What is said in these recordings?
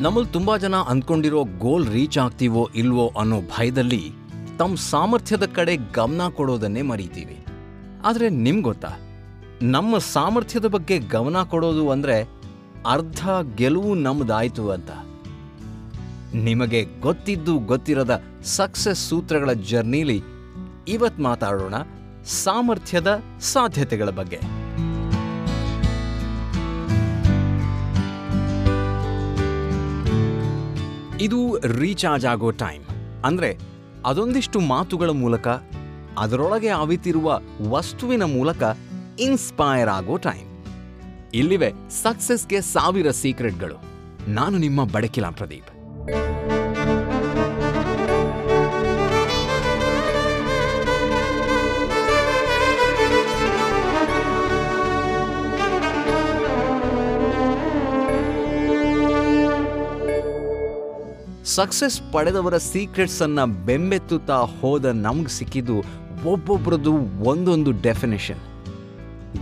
ನಮ್ಮಲ್ಲಿ ತುಂಬ ಜನ ಅಂದ್ಕೊಂಡಿರೋ ಗೋಲ್ ರೀಚ್ ಆಗ್ತೀವೋ ಇಲ್ವೋ ಅನ್ನೋ ಭಯದಲ್ಲಿ ತಮ್ಮ ಸಾಮರ್ಥ್ಯದ ಕಡೆ ಗಮನ ಕೊಡೋದನ್ನೇ ಮರೀತೀವಿ. ಆದರೆ ನಿಮ್ಗೆ ಗೊತ್ತಾ? ನಮ್ಮ ಸಾಮರ್ಥ್ಯದ ಬಗ್ಗೆ ಗಮನ ಕೊಡೋದು ಅಂದರೆ ಅರ್ಧ ಗೆಲುವು ನಮ್ಮದಾಯಿತು ಅಂತ. ನಿಮಗೆ ಗೊತ್ತಿದ್ದು ಗೊತ್ತಿರದ ಸಕ್ಸಸ್ ಸೂತ್ರಗಳ ಜರ್ನಿಲಿ ಇವತ್ತು ಮಾತಾಡೋಣ ಸಾಮರ್ಥ್ಯದ ಸಾಧ್ಯತೆಗಳ ಬಗ್ಗೆ. ಇದು ರೀಚಾರ್ಜ್ ಆಗೋ ಟೈಮ್ ಅಂದ್ರೆ ಅದೊಂದಿಷ್ಟು ಮಾತುಗಳ ಮೂಲಕ ಅದರೊಳಗೆ ಅವಿತಿರುವ ವಸ್ತುವಿನ ಮೂಲಕ ಇನ್ಸ್ಪೈರ್ ಆಗೋ ಟೈಮ್ ಇಲ್ಲಿವೆ ಸಕ್ಸಸ್ಗೆ ಸಾವಿರ ಸೀಕ್ರೆಟ್ಗಳು ನಾನು ನಿಮ್ಮ ಬಡಕಿಲಾ ಪ್ರದೀಪ್. ಸಕ್ಸಸ್ ಪಡೆದವರ ಸೀಕ್ರೆಟ್ಸ್ ಅನ್ನ ಬೆಂಬೆತ್ತುತ್ತಾ ಹೋದ ನಮ್ಗೆ ಸಿಕ್ಕಿದ್ದು ಒಬ್ಬೊಬ್ಬರದ್ದು ಒಂದೊಂದು ಡೆಫಿನೇಷನ್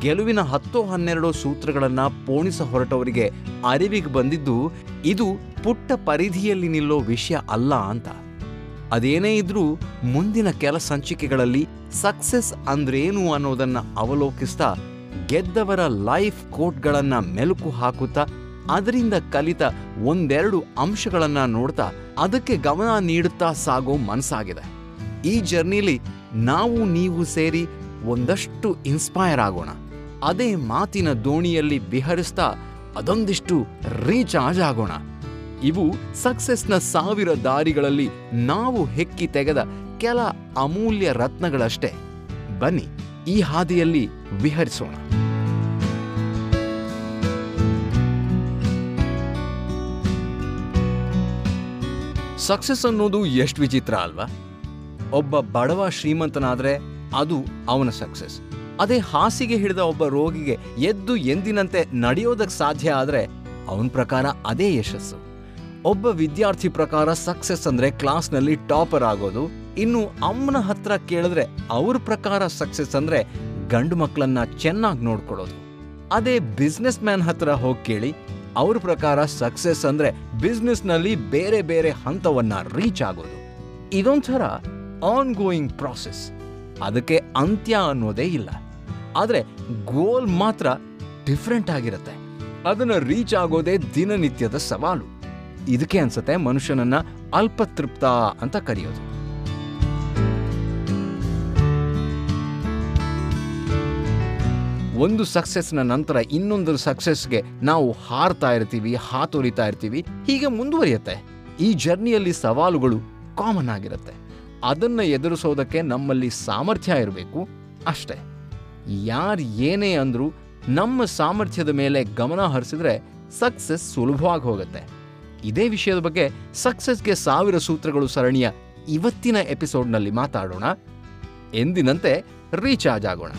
ಗೆಲುವಿನ ಹತ್ತು ಹನ್ನೆರಡು ಸೂತ್ರಗಳನ್ನು ಪೋಣಿಸ ಹೊರಟವರಿಗೆ ಅರಿವಿಗೆ ಬಂದಿದ್ದು ಇದು ಪುಟ್ಟ ಪರಿಧಿಯಲ್ಲಿ ನಿಲ್ಲೋ ವಿಷಯ ಅಲ್ಲ ಅಂತ. ಅದೇನೇ ಇದ್ರೂ ಮುಂದಿನ ಕೆಲ ಸಂಚಿಕೆಗಳಲ್ಲಿ ಸಕ್ಸಸ್ ಅಂದ್ರೇನು ಅನ್ನೋದನ್ನು ಅವಲೋಕಿಸ್ತಾ ಗೆದ್ದವರ ಲೈಫ್ ಕೋಟ್ಗಳನ್ನ ಮೆಲುಕು ಹಾಕುತ್ತಾ ಅದರಿಂದ ಕಲಿತ ಒಂದೆರಡು ಅಂಶಗಳನ್ನ ನೋಡ್ತಾ ಅದಕ್ಕೆ ಗಮನ ನೀಡುತ್ತಾ ಸಾಗೋ ಮನಸ್ಸಾಗಿದೆ. ಈ ಜರ್ನಿಲಿ ನಾವು ನೀವು ಸೇರಿ ಒಂದಷ್ಟು ಇನ್ಸ್ಪೈರ್ ಆಗೋಣ. ಅದೇ ಮಾತಿನ ದೋಣಿಯಲ್ಲಿ ಬಿಹರಿಸ್ತಾ ಅದೊಂದಿಷ್ಟು ರೀಚಾರ್ಜ್ ಆಗೋಣ. ಇವು ಸಕ್ಸಸ್ನ ಸಾವಿರ ದಾರಿಗಳಲ್ಲಿ ನಾವು ಹೆಕ್ಕಿ ತೆಗೆದ ಕೆಲ ಅಮೂಲ್ಯ ರತ್ನಗಳಷ್ಟೇ. ಬನ್ನಿ, ಈ ಹಾದಿಯಲ್ಲಿ ವಿಹರಿಸೋಣ. ಸಕ್ಸಸ್ ಅನ್ನೋದು ಎಷ್ಟು ವಿಚಿತ್ರ ಅಲ್ವಾ? ಒಬ್ಬ ಬಡವ ಶ್ರೀಮಂತನಾದರೆ ಅದು ಅವನ ಸಕ್ಸಸ್. ಅದೇ ಹಾಸಿಗೆ ಹಿಡಿದ ಒಬ್ಬ ರೋಗಿಗೆ ಎದ್ದು ಎಂದಿನಂತೆ ನಡೆಯೋದಕ್ಕೆ ಸಾಧ್ಯ ಆದರೆ ಅವನ ಪ್ರಕಾರ ಅದೇ ಯಶಸ್ಸು. ಒಬ್ಬ ವಿದ್ಯಾರ್ಥಿ ಪ್ರಕಾರ ಸಕ್ಸಸ್ ಅಂದ್ರೆ ಕ್ಲಾಸ್ನಲ್ಲಿ ಟಾಪರ್ ಆಗೋದು, ಇನ್ನು ಅಮ್ಮನ ಹತ್ರ ಕೇಳಿದ್ರೆ ಅವ್ರ ಪ್ರಕಾರ ಸಕ್ಸಸ್ ಅಂದ್ರೆ ಗಂಡು ಮಕ್ಕಳನ್ನ ಚೆನ್ನಾಗಿ ನೋಡ್ಕೊಳ್ಳೋದು. ಅದೇ ಬಿಸ್ನೆಸ್ ಮ್ಯಾನ್ ಹತ್ರ ಹೋಗಿ ಕೇಳಿ ಅವ್ರ ಪ್ರಕಾರ ಸಕ್ಸಸ್ ಅಂದ್ರೆ ಬಿಸ್ನೆಸ್ನಲ್ಲಿ ಬೇರೆ ಬೇರೆ ಹಂತವನ್ನ ರೀಚ್ ಆಗೋದು. ಇದೊಂಥರ ಆನ್ ಗೋಯಿಂಗ್ ಪ್ರಾಸೆಸ್ ಅದಕ್ಕೆ ಅಂತ್ಯ ಅನ್ನೋದೇ ಇಲ್ಲ. ಆದರೆ ಗೋಲ್ ಮಾತ್ರ ಡಿಫ್ರೆಂಟ್ ಆಗಿರುತ್ತೆ. ಅದನ್ನ ರೀಚ್ ಆಗೋದೇ ದಿನನಿತ್ಯದ ಸವಾಲು. ಇದಕ್ಕೆ ಅನ್ಸುತ್ತೆ ಮನುಷ್ಯನನ್ನ ಅಲ್ಪತೃಪ್ತ ಅಂತ ಕರೆಯೋದು. ಒಂದು ಸಕ್ಸಸ್ನ ನಂತರ ಇನ್ನೊಂದು ಸಕ್ಸಸ್ಗೆ ನಾವು ಹಾರ್ತಾ ಇರ್ತೀವಿ ಹಾತೊರಿತಾ ಇರ್ತೀವಿ, ಹೀಗೆ ಮುಂದುವರಿಯುತ್ತೆ. ಈ ಜರ್ನಿಯಲ್ಲಿ ಸವಾಲುಗಳು ಕಾಮನ್ ಆಗಿರುತ್ತೆ. ಅದನ್ನ ಎದುರಿಸೋದಕ್ಕೆ ನಮ್ಮಲ್ಲಿ ಸಾಮರ್ಥ್ಯ ಇರಬೇಕು ಅಷ್ಟೇ. ಯಾರು ಏನೇ ಅಂದರೂ ನಮ್ಮ ಸಾಮರ್ಥ್ಯದ ಮೇಲೆ ಗಮನ ಹರಿಸಿದ್ರೆ ಸಕ್ಸಸ್ ಸುಲಭವಾಗಿ ಹೋಗುತ್ತೆ. ಇದೇ ವಿಷಯದ ಬಗ್ಗೆ ಸಕ್ಸಸ್ಗೆ ಸಾವಿರ ಸೂತ್ರಗಳು ಸರಣಿಯ ಇವತ್ತಿನ ಎಪಿಸೋಡ್ನಲ್ಲಿ ಮಾತಾಡೋಣ. ಎಂದಿನಂತೆ ರೀಚಾರ್ಜ್ ಆಗೋಣ.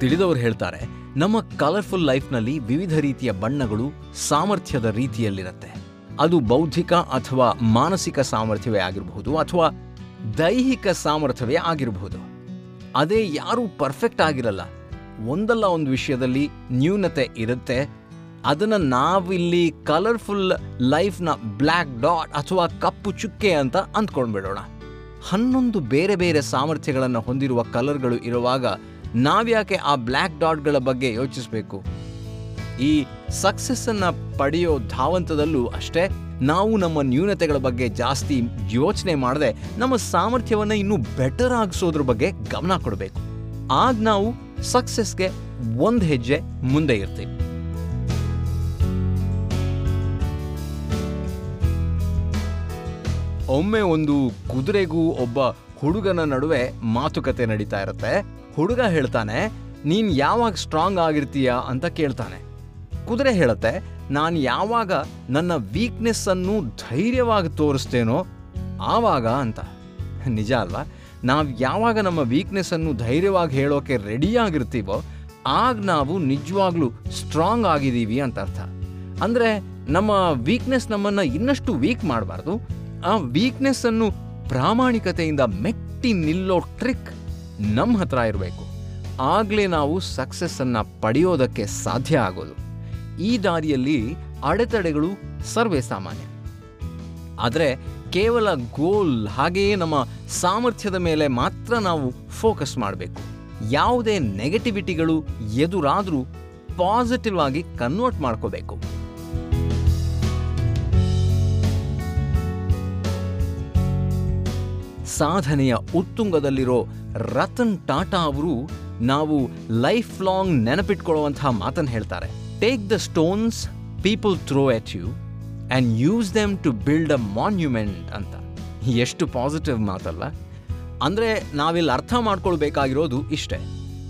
ತಿಳಿದವರು ಹೇಳ್ತಾರೆ, ನಮ್ಮ ಕಲರ್ಫುಲ್ ಲೈಫ್ನಲ್ಲಿ ವಿವಿಧ ರೀತಿಯ ಬಣ್ಣಗಳು ಸಾಮರ್ಥ್ಯದ ರೀತಿಯಲ್ಲಿರುತ್ತೆ. ಅದು ಬೌದ್ಧಿಕ ಅಥವಾ ಮಾನಸಿಕ ಸಾಮರ್ಥ್ಯವೇ ಆಗಿರಬಹುದು ಅಥವಾ ದೈಹಿಕ ಸಾಮರ್ಥ್ಯವೇ ಆಗಿರಬಹುದು. ಅದೇ ಯಾರೂ ಪರ್ಫೆಕ್ಟ್ ಆಗಿರಲ್ಲ. ಒಂದಲ್ಲ ಒಂದು ವಿಷಯದಲ್ಲಿ ನ್ಯೂನತೆ ಇರುತ್ತೆ. ಅದನ್ನು ನಾವಿಲ್ಲಿ ಕಲರ್ಫುಲ್ ಲೈಫ್ನ ಬ್ಲ್ಯಾಕ್ ಡಾಟ್ ಅಥವಾ ಕಪ್ಪು ಚುಕ್ಕೆ ಅಂತ ಅಂದ್ಕೊಂಡ್ಬಿಡೋಣ. ಹನ್ನೊಂದು ಬೇರೆ ಬೇರೆ ಸಾಮರ್ಥ್ಯಗಳನ್ನು ಹೊಂದಿರುವ ಕಲರ್ಗಳು ಇರುವಾಗ ನಾವ್ಯಾಕೆ ಆ ಬ್ಲ್ಯಾಕ್ ಡಾಟ್ಗಳ ಬಗ್ಗೆ ಯೋಚಿಸಬೇಕು? ಈ ಸಕ್ಸಸ್ ಅನ್ನ ಪಡೆಯೋ ಧಾವಂತದಲ್ಲೂ ಅಷ್ಟೇ, ನಾವು ನಮ್ಮ ನ್ಯೂನತೆಗಳ ಬಗ್ಗೆ ಜಾಸ್ತಿ ಯೋಚನೆ ಮಾಡದೆ ನಮ್ಮ ಸಾಮರ್ಥ್ಯವನ್ನು ಇನ್ನೂ ಬೆಟರ್ ಆಗಿಸೋದ್ರ ಬಗ್ಗೆ ಗಮನ ಕೊಡಬೇಕು. ಆಗ ನಾವು ಸಕ್ಸಸ್ಗೆ ಒಂದು ಹೆಜ್ಜೆ ಮುಂದೆ ಇರ್ತೀವಿ. ಒಮ್ಮೆ ಒಂದು ಕುದುರೆಗೂ ಒಬ್ಬ ಹುಡುಗನ ನಡುವೆ ಮಾತುಕತೆ ನಡೀತಾ ಇರುತ್ತೆ. ಹುಡುಗ ಹೇಳ್ತಾನೆ, ನೀನು ಯಾವಾಗ ಸ್ಟ್ರಾಂಗ್ ಆಗಿರ್ತೀಯ? ಅಂತ ಕೇಳ್ತಾನೆ. ಕುದುರೆ ಹೇಳುತ್ತೆ, ನಾನು ಯಾವಾಗ ನನ್ನ ವೀಕ್ನೆಸ್ಸನ್ನು ಧೈರ್ಯವಾಗಿ ತೋರಿಸ್ತೇನೋ ಆವಾಗ ಅಂತ. ನಿಜ ಅಲ್ವಾ? ನಾವು ಯಾವಾಗ ನಮ್ಮ ವೀಕ್ನೆಸ್ಸನ್ನು ಧೈರ್ಯವಾಗಿ ಹೇಳೋಕೆ ರೆಡಿಯಾಗಿರ್ತೀವೋ ಆಗ ನಾವು ನಿಜವಾಗ್ಲೂ ಸ್ಟ್ರಾಂಗ್ ಆಗಿದ್ದೀವಿ ಅಂತ ಅರ್ಥ. ಅಂದ್ರೆ ನಮ್ಮ ವೀಕ್ನೆಸ್ ನಮ್ಮನ್ನ ಇನ್ನಷ್ಟು ವೀಕ್ ಮಾಡಬಾರ್ದು. ಆ ವೀಕ್ನೆಸ್ಸನ್ನು ಪ್ರಾಮಾಣಿಕತೆಯಿಂದ ಮೆಟ್ಟಿ ನಿಲ್ಲೋ ಟ್ರಿಕ್ ನಮ್ಮ ಹತ್ರ ಇರಬೇಕು. ಆಗಲೇ ನಾವು ಸಕ್ಸಸ್ಸನ್ನು ಪಡೆಯೋದಕ್ಕೆ ಸಾಧ್ಯ ಆಗೋದು. ಈ ದಾರಿಯಲ್ಲಿ ಅಡೆತಡೆಗಳು ಸರ್ವೇ ಸಾಮಾನ್ಯ. ಆದರೆ ಕೇವಲ ಗೋಲ್ ಹಾಗೆಯೇ ನಮ್ಮ ಸಾಮರ್ಥ್ಯದ ಮೇಲೆ ಮಾತ್ರ ನಾವು ಫೋಕಸ್ ಮಾಡಬೇಕು. ಯಾವುದೇ ನೆಗೆಟಿವಿಟಿಗಳು ಎದುರಾದರೂ ಪಾಸಿಟಿವ್ ಆಗಿ ಕನ್ವರ್ಟ್ ಮಾಡ್ಕೋಬೇಕು. ಸಾಧನೆಯ ಉತ್ತುಂಗದಲ್ಲಿರೋ ರತನ್ ಟಾಟಾ ಅವರು ನಾವು ಲೈಫ್ ಲಾಂಗ್ ನೆನಪಿಟ್ಕೊಳ್ಳುವಂತಹ ಮಾತನ್ನು ಹೇಳ್ತಾರೆ. Take the stones people throw at you and use them to build a monument ಅಂತ. ಎಷ್ಟು ಪಾಸಿಟಿವ್ ಮಾತಲ್ಲ. ಅಂದರೆ ನಾವಿಲ್ಲಿ ಅರ್ಥ ಮಾಡ್ಕೊಳ್ಬೇಕಾಗಿರೋದು ಇಷ್ಟೇ.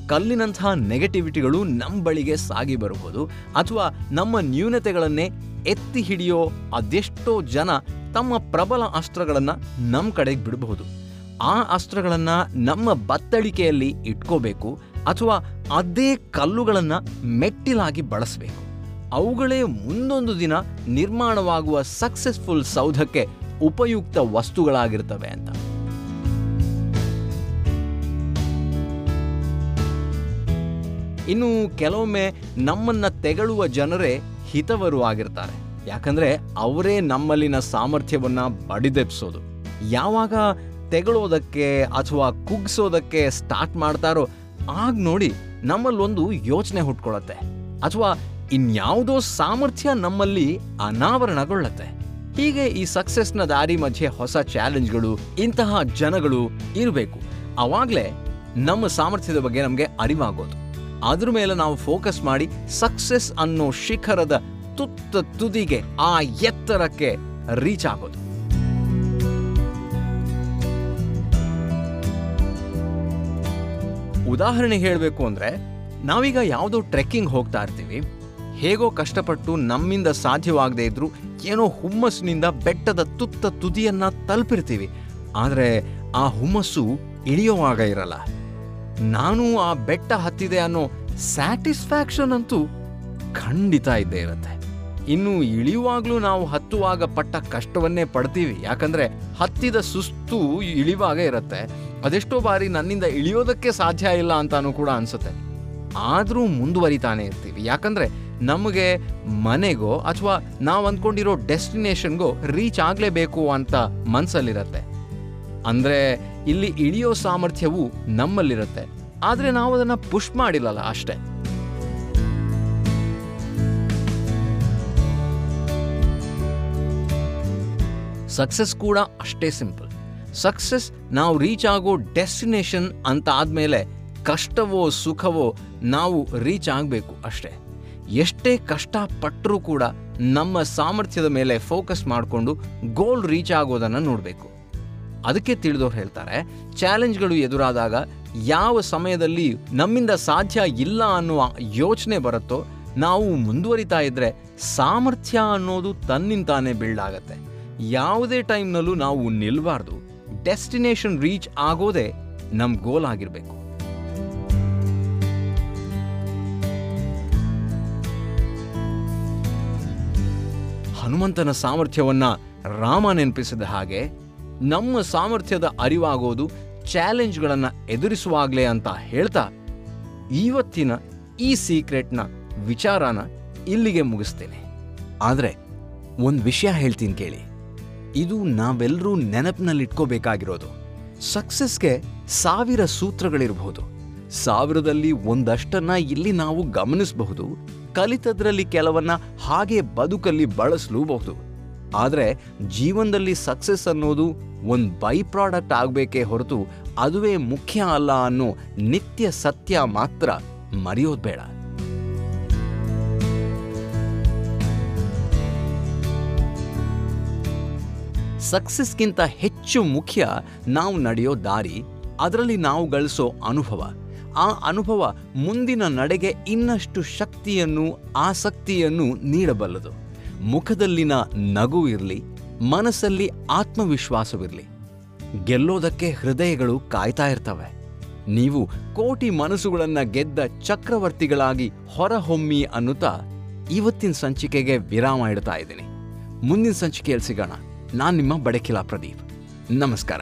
ಕಲ್ಲಿನಂತಹ ನೆಗೆಟಿವಿಟಿಗಳು ನಮ್ಮ ಬಳಿಗೆ ಸಾಗಿ ಬರಬಹುದು ಅಥವಾ ನಮ್ಮ ನ್ಯೂನತೆಗಳನ್ನೇ ಎತ್ತಿ ಹಿಡಿಯೋ ಅದೆಷ್ಟೋ ಜನ ತಮ್ಮ ಪ್ರಬಲ ಅಸ್ತ್ರಗಳನ್ನು ನಮ್ಮ ಕಡೆಗೆ ಬಿಡಬಹುದು. ಆ ಅಸ್ತ್ರಗಳನ್ನು ನಮ್ಮ ಬತ್ತಳಿಕೆಯಲ್ಲಿ ಇಟ್ಕೋಬೇಕು ಅಥವಾ ಅದೇ ಕಲ್ಲುಗಳನ್ನು ಮೆಟ್ಟಿಲಾಗಿ ಬಳಸಬೇಕು. ಅವುಗಳೇ ಮುಂದೊಂದು ದಿನ ನಿರ್ಮಾಣವಾಗುವ ಸಕ್ಸಸ್ಫುಲ್ ಸೌಧಕ್ಕೆ ಉಪಯುಕ್ತ ವಸ್ತುಗಳಾಗಿರ್ತವೆ ಅಂತ. ಇನ್ನು ಕೆಲವೊಮ್ಮೆ ನಮ್ಮನ್ನ ತೆಗಳುವ ಜನರೇ ಹಿತವರು ಆಗಿರ್ತಾರೆ. ಯಾಕಂದ್ರೆ ಅವರೇ ನಮ್ಮಲ್ಲಿನ ಸಾಮರ್ಥ್ಯವನ್ನ ಬಡಿದೆಬ್ಸೋದು ಯಾವಾಗ ತೆಗಳೋದಕ್ಕೆ ಅಥವಾ ಕುಗ್ಸೋದಕ್ಕೆ ಸ್ಟಾರ್ಟ್ ಮಾಡ್ತಾರೋ, ಆಗ ನೋಡಿ ನಮ್ಮಲ್ಲೊಂದು ಯೋಚನೆ ಹುಟ್ಕೊಳತ್ತೆ. ಅಥವಾ ಇನ್ಯಾವುದೋ ಸಾಮರ್ಥ್ಯ ನಮ್ಮಲ್ಲಿ ಅನಾವರಣಗೊಳ್ಳತ್ತೆ. ಹೀಗೆ ಈ ಸಕ್ಸಸ್ನ ದಾರಿ ಮಧ್ಯೆ ಹೊಸ ಚಾಲೆಂಜ್ಗಳು ಇಂತಹ ಜನಗಳು ಇರಬೇಕು. ಅವಾಗಲೇ ನಮ್ಮ ಸಾಮರ್ಥ್ಯದ ಬಗ್ಗೆ ನಮಗೆ ಅರಿವಾಗೋದು. ಅದ್ರ ಮೇಲೆ ನಾವು ಫೋಕಸ್ ಮಾಡಿ ಸಕ್ಸಸ್ ಅನ್ನೋ ಶಿಖರದ ತುತ್ತ ತುದಿಗೆ ಆ ಎತ್ತರಕ್ಕೆ ರೀಚ್ ಆಗೋದು. ಉದಾಹರಣೆ ಹೇಳಬೇಕು ಅಂದರೆ, ನಾವೀಗ ಯಾವುದೋ ಟ್ರೆಕ್ಕಿಂಗ್ ಹೋಗ್ತಾ ಇರ್ತೀವಿ, ಹೇಗೋ ಕಷ್ಟಪಟ್ಟು ನಮ್ಮಿಂದ ಸಾಧ್ಯವಾಗದೇ ಇದ್ರೂ ಏನೋ ಹುಮ್ಮಸ್ಸಿನಿಂದ ಬೆಟ್ಟದ ತುತ್ತ ತುದಿಯನ್ನ ತಲುಪಿರ್ತೀವಿ. ಆದರೆ ಆ ಹುಮ್ಮಸ್ಸು ಇಳಿಯೋವಾಗ ಇರಲ್ಲ. ನಾನು ಆ ಬೆಟ್ಟ ಹತ್ತಿದೆ ಅನ್ನೋ ಸ್ಯಾಟಿಸ್ಫ್ಯಾಕ್ಷನ್ ಅಂತೂ ಖಂಡಿತ ಇದ್ದೇ ಇರುತ್ತೆ. ಇನ್ನು ಇಳಿಯುವಾಗಲೂ ನಾವು ಹತ್ತುವಾಗ ಪಟ್ಟ ಕಷ್ಟವನ್ನೇ ಪಡ್ತೀವಿ. ಯಾಕಂದ್ರೆ ಹತ್ತಿದ ಸುಸ್ತು ಇಳಿವಾಗ ಇರುತ್ತೆ. ಅದೆಷ್ಟೋ ಬಾರಿ ನನ್ನಿಂದ ಇಳಿಯೋದಕ್ಕೆ ಸಾಧ್ಯ ಇಲ್ಲ ಅಂತಾನೂ ಕೂಡ ಅನ್ಸುತ್ತೆ. ಆದರೂ ಮುಂದುವರಿತಾನೆ ಇರ್ತೀವಿ. ಯಾಕಂದ್ರೆ ನಮಗೆ ಮನೆಗೋ ಅಥವಾ ನಾವು ಅಂದ್ಕೊಂಡಿರೋ ಡೆಸ್ಟಿನೇಷನ್ಗೋ ರೀಚ್ ಆಗಲೇಬೇಕು ಅಂತ ಮನಸ್ಸಲ್ಲಿರತ್ತೆ ಅಂದರೆ ಇಲ್ಲಿ ಇಳಿಯೋ ಸಾಮರ್ಥ್ಯವು ನಮ್ಮಲ್ಲಿರುತ್ತೆ. ಆದರೆ ನಾವು ಅದನ್ನು ಪುಷ್ ಮಾಡಿಲ್ಲಲ್ಲ ಅಷ್ಟೇ. ಸಕ್ಸಸ್ ಕೂಡ ಅಷ್ಟೇ ಸಿಂಪಲ್. ಸಕ್ಸಸ್ ನಾವು ರೀಚ್ ಆಗೋ ಡೆಸ್ಟಿನೇಷನ್ ಅಂತ ಆದಮೇಲೆ ಕಷ್ಟವೋ ಸುಖವೋ ನಾವು ರೀಚ್ ಆಗಬೇಕು ಅಷ್ಟೇ. ಎಷ್ಟೇ ಕಷ್ಟಪಟ್ಟರೂ ಕೂಡ ನಮ್ಮ ಸಾಮರ್ಥ್ಯದ ಮೇಲೆ ಫೋಕಸ್ ಮಾಡಿಕೊಂಡು ಗೋಲ್ ರೀಚ್ ಆಗೋದನ್ನು ನೋಡಬೇಕು. ಅದಕ್ಕೆ ತಿಳಿದವ್ರು ಹೇಳ್ತಾರೆ ಚಾಲೆಂಜ್ಗಳು ಎದುರಾದಾಗ ಯಾವ ಸಮಯದಲ್ಲಿ ನಮ್ಮಿಂದ ಸಾಧ್ಯ ಇಲ್ಲ ಅನ್ನುವ ಯೋಚನೆ ಬರುತ್ತೋ, ನಾವು ಮುಂದುವರಿತಾ ಇದ್ರೆ ಸಾಮರ್ಥ್ಯ ಅನ್ನೋದು ತನ್ನಿಂತಾನೇ ಬಿಲ್ಡ್ ಆಗತ್ತೆ. ಯಾವುದೇ ಟೈಮ್ನಲ್ಲೂ ನಾವು ನಿಲ್ಬಾರ್ದು. ಡೆಸ್ಟಿನೇಷನ್ ರೀಚ್ ಆಗೋದೇ ನಮ್ಮ ಗೋಲ್ ಆಗಿರಬೇಕು. ಹನುಮಂತನ ಸಾಮರ್ಥ್ಯವನ್ನ ರಾಮ ನೆನಪಿಸಿದ ಹಾಗೆ ನಮ್ಮ ಸಾಮರ್ಥ್ಯದ ಅರಿವಾಗೋದು ಚಾಲೆಂಜ್ಗಳನ್ನು ಎದುರಿಸುವಾಗಲೇ ಅಂತ ಹೇಳ್ತಾ ಇವತ್ತಿನ ಈ ಸೀಕ್ರೆಟ್ನ ವಿಚಾರನ ಇಲ್ಲಿಗೆ ಮುಗಿಸ್ತೇನೆ. ಆದರೆ ಒಂದು ವಿಷಯ ಹೇಳ್ತೀನಿ ಕೇಳಿ. ಇದು ನಾವೆಲ್ಲರೂ ನೆನಪಿನಲ್ಲಿಟ್ಕೋಬೇಕಾಗಿರೋದು. ಸಕ್ಸಸ್ಗೆ ಸಾವಿರ ಸೂತ್ರಗಳಿರಬಹುದು. ಸಾವಿರದಲ್ಲಿ ಒಂದಷ್ಟನ್ನ ಇಲ್ಲಿ ನಾವು ಗಮನಿಸಬಹುದು, ಕಲಿತದ್ರಲ್ಲಿ ಕೆಲವನ್ನ ಹಾಗೆ ಬದುಕಲ್ಲಿ ಬಳಸಲೂಬಹುದು. ಆದರೆ ಜೀವನದಲ್ಲಿ ಸಕ್ಸಸ್ ಅನ್ನೋದು ಒಂದು ಬೈ ಪ್ರಾಡಕ್ಟ್ ಆಗಬೇಕೇ ಹೊರತು ಅದುವೇ ಮುಖ್ಯ ಅಲ್ಲ ಅನ್ನೋ ನಿತ್ಯ ಸತ್ಯ ಮಾತ್ರ ಮರೆಯೋದು ಬೇಡ. ಸಕ್ಸಸ್ಗಿಂತ ಹೆಚ್ಚು ಮುಖ್ಯ ನಾವು ನಡೆಯೋ ದಾರಿ, ಅದರಲ್ಲಿ ನಾವು ಗಳಿಸೋ ಅನುಭವ. ಆ ಅನುಭವ ಮುಂದಿನ ನಡೆಗೆ ಇನ್ನಷ್ಟು ಶಕ್ತಿಯನ್ನು, ಆಸಕ್ತಿಯನ್ನು ನೀಡಬಲ್ಲದು. ಮುಖದಲ್ಲಿನ ನಗು ಇರಲಿ, ಮನಸ್ಸಲ್ಲಿ ಆತ್ಮವಿಶ್ವಾಸವಿರಲಿ. ಗೆಲ್ಲೋದಕ್ಕೆ ಹೃದಯಗಳು ಕಾಯ್ತಾ ಇರ್ತವೆ. ನೀವು ಕೋಟಿ ಮನಸ್ಸುಗಳನ್ನ ಗೆದ್ದ ಚಕ್ರವರ್ತಿಗಳಾಗಿ ಹೊರಹೊಮ್ಮಿ ಅನ್ನುತ್ತಾ ಇವತ್ತಿನ ಸಂಚಿಕೆಗೆ ವಿರಾಮ ಇಡ್ತಾ ಇದ್ದೀನಿ. ಮುಂದಿನ ಸಂಚಿಕೆಯಲ್ಲಿ ಸಿಗೋಣ. ನಾನು ನಿಮ್ಮ ಬಡಕಿಲಾ ಪ್ರದೀಪ್. ನಮಸ್ಕಾರ.